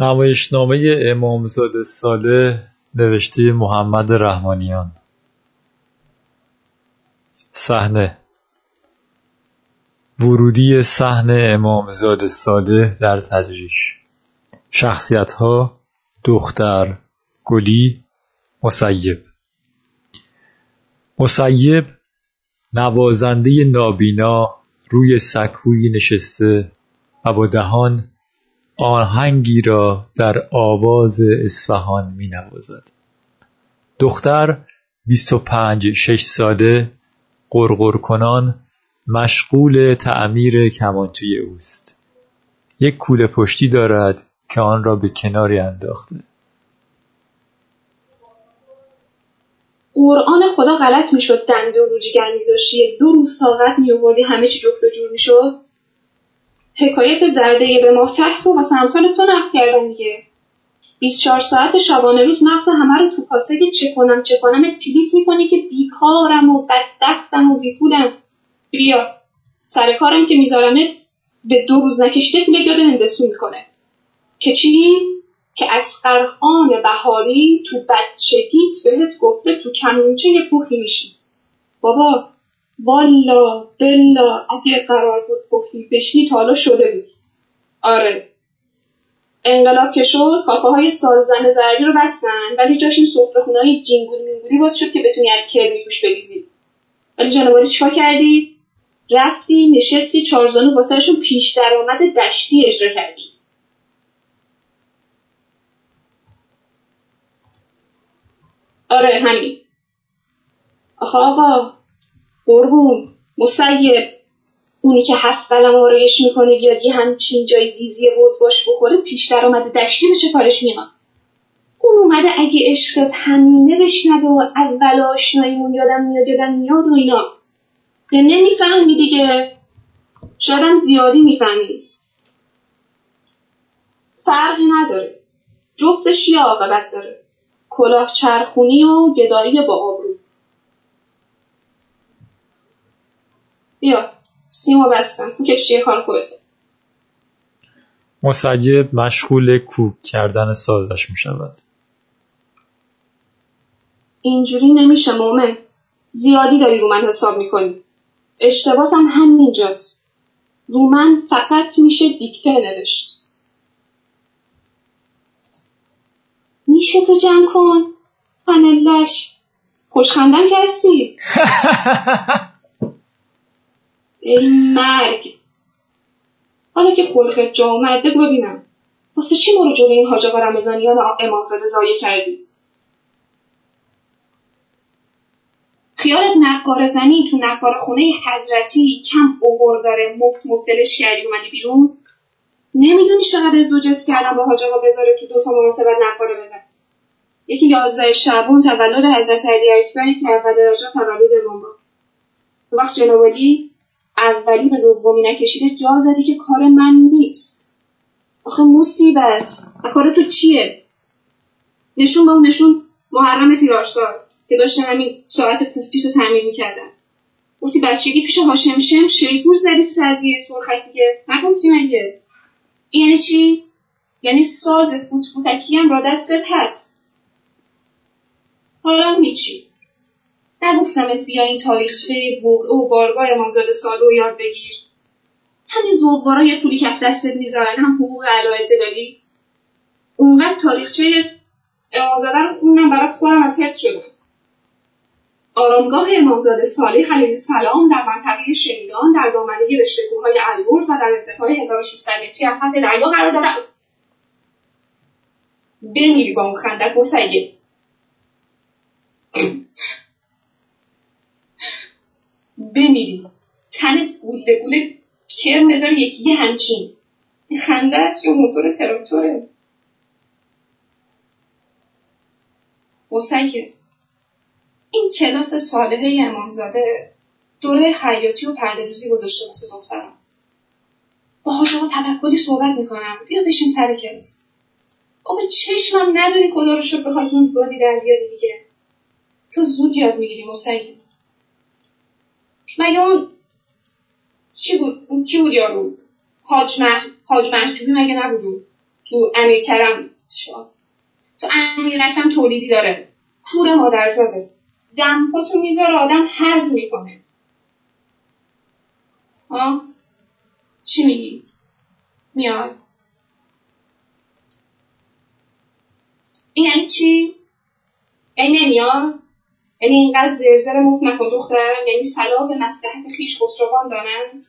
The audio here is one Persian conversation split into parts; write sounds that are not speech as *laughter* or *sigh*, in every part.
نمایشنامه امامزاده صالح نوشته محمد رحمانیان. صحنه. ورودی صحن امامزاده صالح در تجریش شخصیتها دختر گلی مسیب. مسیب نوازنده نابینا روی سکویی نشسته و با دهان آهنگی را در آواز اصفهان می نوازد دختر بیست و پنج شش ساله غرغر کنان مشغول تعمیر کمانچه اوست. یک کوله پشتی دارد که آن را به کناری انداخته. قرآن خدا غلط می‌شد دنده و روجیگر میذاشتی دو روز طاقت میآوردی همه چی جفت و جور می‌شد؟ حکایت زرده به ماه تحت و واسه امثال تو نقل کردن دیگه. 24 ساعت شبانه روز مغز همه رو تو کاسه که چه کنم چه کنم تیلیس می‌کنی که بیکارم و بدبختم و بیپولم. بیا. سر کارم که میذارمت به دو روز نکشیده پول جاده هندسون می‌کنه. که چی؟ که از قرخان بهاری تو بچگیت بهت گفته تو کمونچه یه پوخی میشی. بابا والا بلا اگه قرار بود پختی بشی تا حالا شده بود آره. انقلاب که شد کافه های سازدن زردی رو بستن ولی جاش این سفره خونه های جینگولی مینگولی باز شد که بتونی از کرمی توش بریزی. ولی جنابالی چیکار کردی؟ رفتی نشستی چارزانو واسهشون پیش درآمد دشتی اجرا کردی. آره همین. آخه آقا قربون مسیب اونی که هفت قلم آرایش می‌کنه بیاد یه همچین جای دیزی بوز باش بخوره پیش آمده دشتی به چه کارش میاد اون اومده اگه عشقت همینه بشنوه و اول آشناییمون یادم میاد یادم میاد و اینا. که نمی‌فهمی دیگه. شادم زیادی می‌فهمی. فرقی نداره. جفتش یه عاقبت داره. کلاه چرخونی و گدایی با آبرو. بیا سیمو بستم. تو کشتی کار خودته مسیب مشغول کوک کردن سازش می شود اینجوری نمیشه مومن. زیادی داری رو من حساب می‌کنی. اشتباسم همینجاست. رو من فقط میشه دیکته نوشت. میشه تو جمع کن. پنلش خوشخندم که هستی. *laughs* ای مرگ. حالا که خلقت جا اومد بگو ببینم. واسه چی ما رو جلوی این حاج آقا رمضانیان امامزاده زایه کردی؟ خیالت نقاره زنی تو نقاره خونه حضرتی کم اوور داره مفت مفتلش کردی اومدی بیرون؟ نمی‌دونی چقدر ازدوجس کردم با حاج آقا بذاره تو دو سال مناسبت نقاره بزن. یکی یازده شعبون تولد حضرت علی اکبری که اول راجع تولد امام وقت جنابالی اولی به دومی نکشیده جا زدی که کار من نیست. آخه مصیبت. کار تو چیه؟ نشون با نشون محرم پیرارسال که داشتن همین ساعت کوفتی تو تعمیر می‌کردن. گفتی بچگی پیش هاشم شم شیپور زدی تو تزیه سرخک دیگه. نگفتی مگه؟ یعنی چی؟ یعنی ساز فوت فوتکی هم را دستت هست حالا هیچی نگفتم از بیا این تاریخچه بوغ و بارگاه امامزاده سالو رو یاد بگیر. همین زوگوارا یه پولی کف دستت می‌ذارن هم حقوق علایده داری اونقدر تاریخچه امامزاده رو خوندم برات خودم از حفظ شدم. آرامگاه امامزاده صالح علیه السلام در منطقه شمیدان در دامنه رشته کوههای البرز و در ارتفاع 1600 متری از سطح دریا قرار دارد. بمیری با اون خندک بمیری. تنت گوله گوله چرم بذار یکی یه همچین خنده است یا موتور تراکتوره؟ حسین این کلاس صالحه امامزاده دوره خیاطی و پرده دوزی گذاشته واسه دخترم. با حاج آقا توکلی صحبت می‌کنم. بیا بشین سر کلاس. بابا چشمم نداری خدا رو شد بخوای هیز بازی در بیاری دیگه. تو زود یاد می‌گیری مسیب مگه اون چی بود؟ اون کی بود یارو؟ حاج مح... حاج محجوبی مگه نبود تو امیر کرم شاه. تو امیر نکم تولیدی داره. کور مادرزاده. تو می‌ذاره آدم حز می‌کنه. ها؟ چی میگی؟ میاد. این یعنی چی؟ یعنی نمیاد؟ یعنی اینقدر زرزر مفت نکن دخترم یعنی صلاح مسلحت خیش خسروان دارن.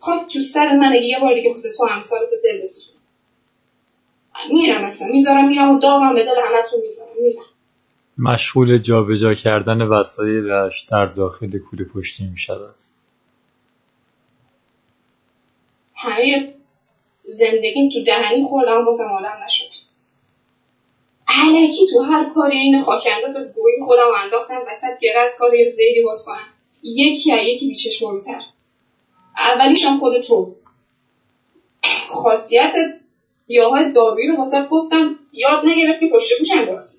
خب تو سر من یه بار دیگه واسه تو تو دل بسوزون میرم اصلا می‌ذارم میرم و داغم به دل همتون می‌ذارم میرم. مشغول جابجا کردن وسایلش در داخل کوله پشتی می شود. همه زندگیم تو دهنی خوردم بازم آدم نشدم علکی تو هر کاری این خاک انداز گویی خودم انداختم وسط گره از کار یه زیدی باز کنم. یکی یا یکی بیچشمانتر اولیش هم خود تو. خاصیت گیاهای دارویی رو واسه گفتم یاد نگرفتی پشت پوش انداختی.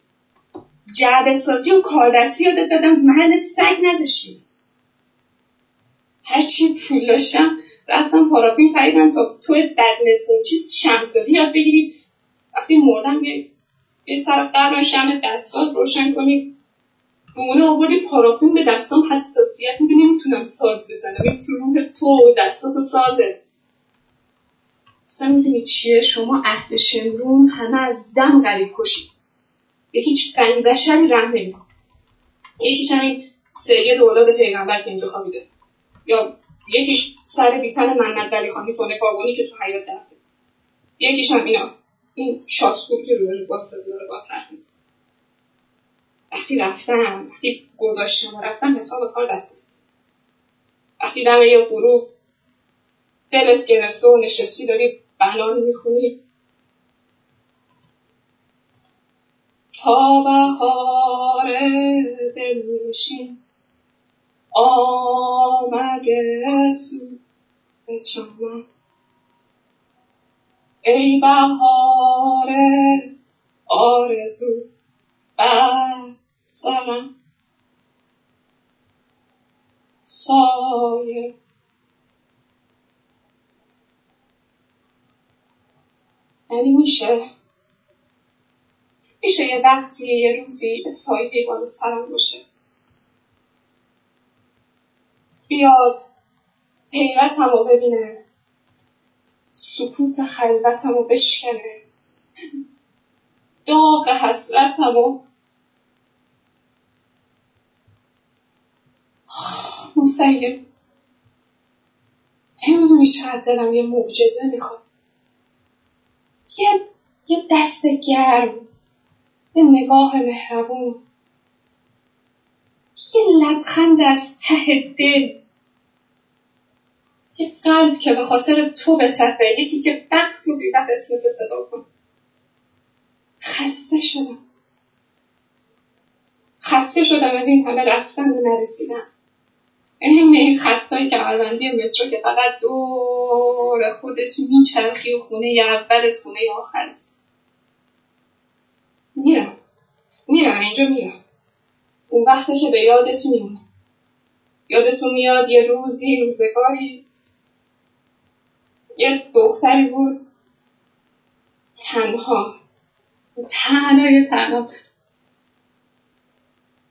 جعبه سازی و کاردستی یادت دادم محل سگ نذاشتی. هرچی پول داشتم رفتم پارافین خریدم تا تو بدمزگون چیز شمسازی یاد بگیری. وقتی مردم یه یه سر قبر شم دستات روشن کنی بونه آوردی پارافین به دستام حساسیت میگه نمی‌تونم ساز بزنم. تو روح تو دستات رو سازه. اصلا می‌دونی چیه؟ شما اهل شمرون همه از دم غریب کشید به هیچ غنی بشری رحم نمیکن یکیش همین سید اولاد پیغمبر که اینجا خوابیده. یا یکیش سر بیتن محمد ولی خانی تونه که تو حیات دفته یکیش هم اینا. این شاسکور که روی واسه داره با وقتی رفتم وقتی گذاشتم و رفتم حساب کار دستی وقتی دم یه غروب دلت گرفته و نشستی داری بنان می‌خونی. تا بهار دلشین آمده سو چمن. ای بهار آرزو بر سرم. سایه. یعنی میشه. میشه یه وقتی یه روزی سایه بالا سرم باشه. بیاد. حیرتم رو ببینه. سکوت خلوتم رو بشکنه. داغ حسرتم و مسیب نمی‌دونی چقدر دلم یه معجزه می‌خواد یه یه دست گرم. یه نگاه مهربون. یه لبخند از ته دل. یه قلب که به خاطر تو به تپه که وقت و بیوقت اسمت صدا کن. خسته شدم. خسته شدم از این همه رفتن و نرسیدم این این خطای کمربندی مترو که فقط دور خودت میچرخی و خونه اولت خونه آخرت. میرم. میرم. اینجا میرم. اون وقتی که به یادت میمونه. یادتون میاد یه روزی روزگاری یه دختری بود. تنها. تنهای تنها.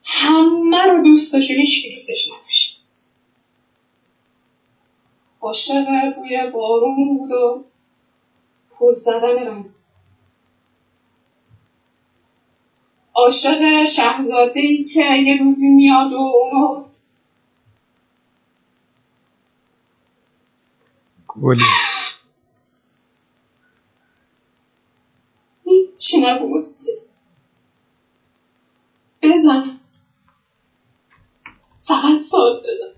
همه رو دوست داشت و هیچ دوستش نداشت. عاشق بوی بارون بود و پل زدن رنگ عاشق شهزاده ای که یه روزی میاد و اونو گلی هیچی نبود؟ بزن. فقط ساز بزن.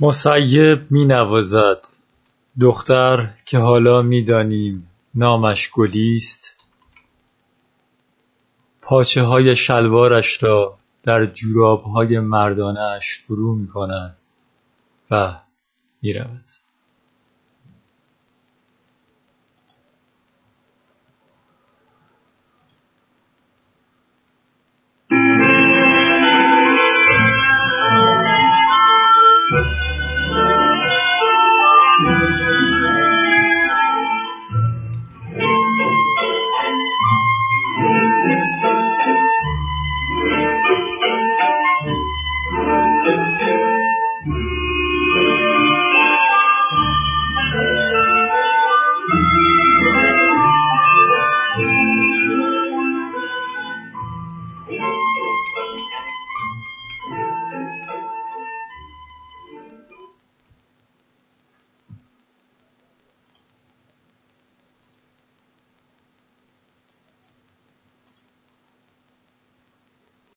مسیب می نوازد. دختر که حالا می‌دانیم نامش گلیست پاچه های شلوارش را در جوراب های مردانش فرو می کند و می.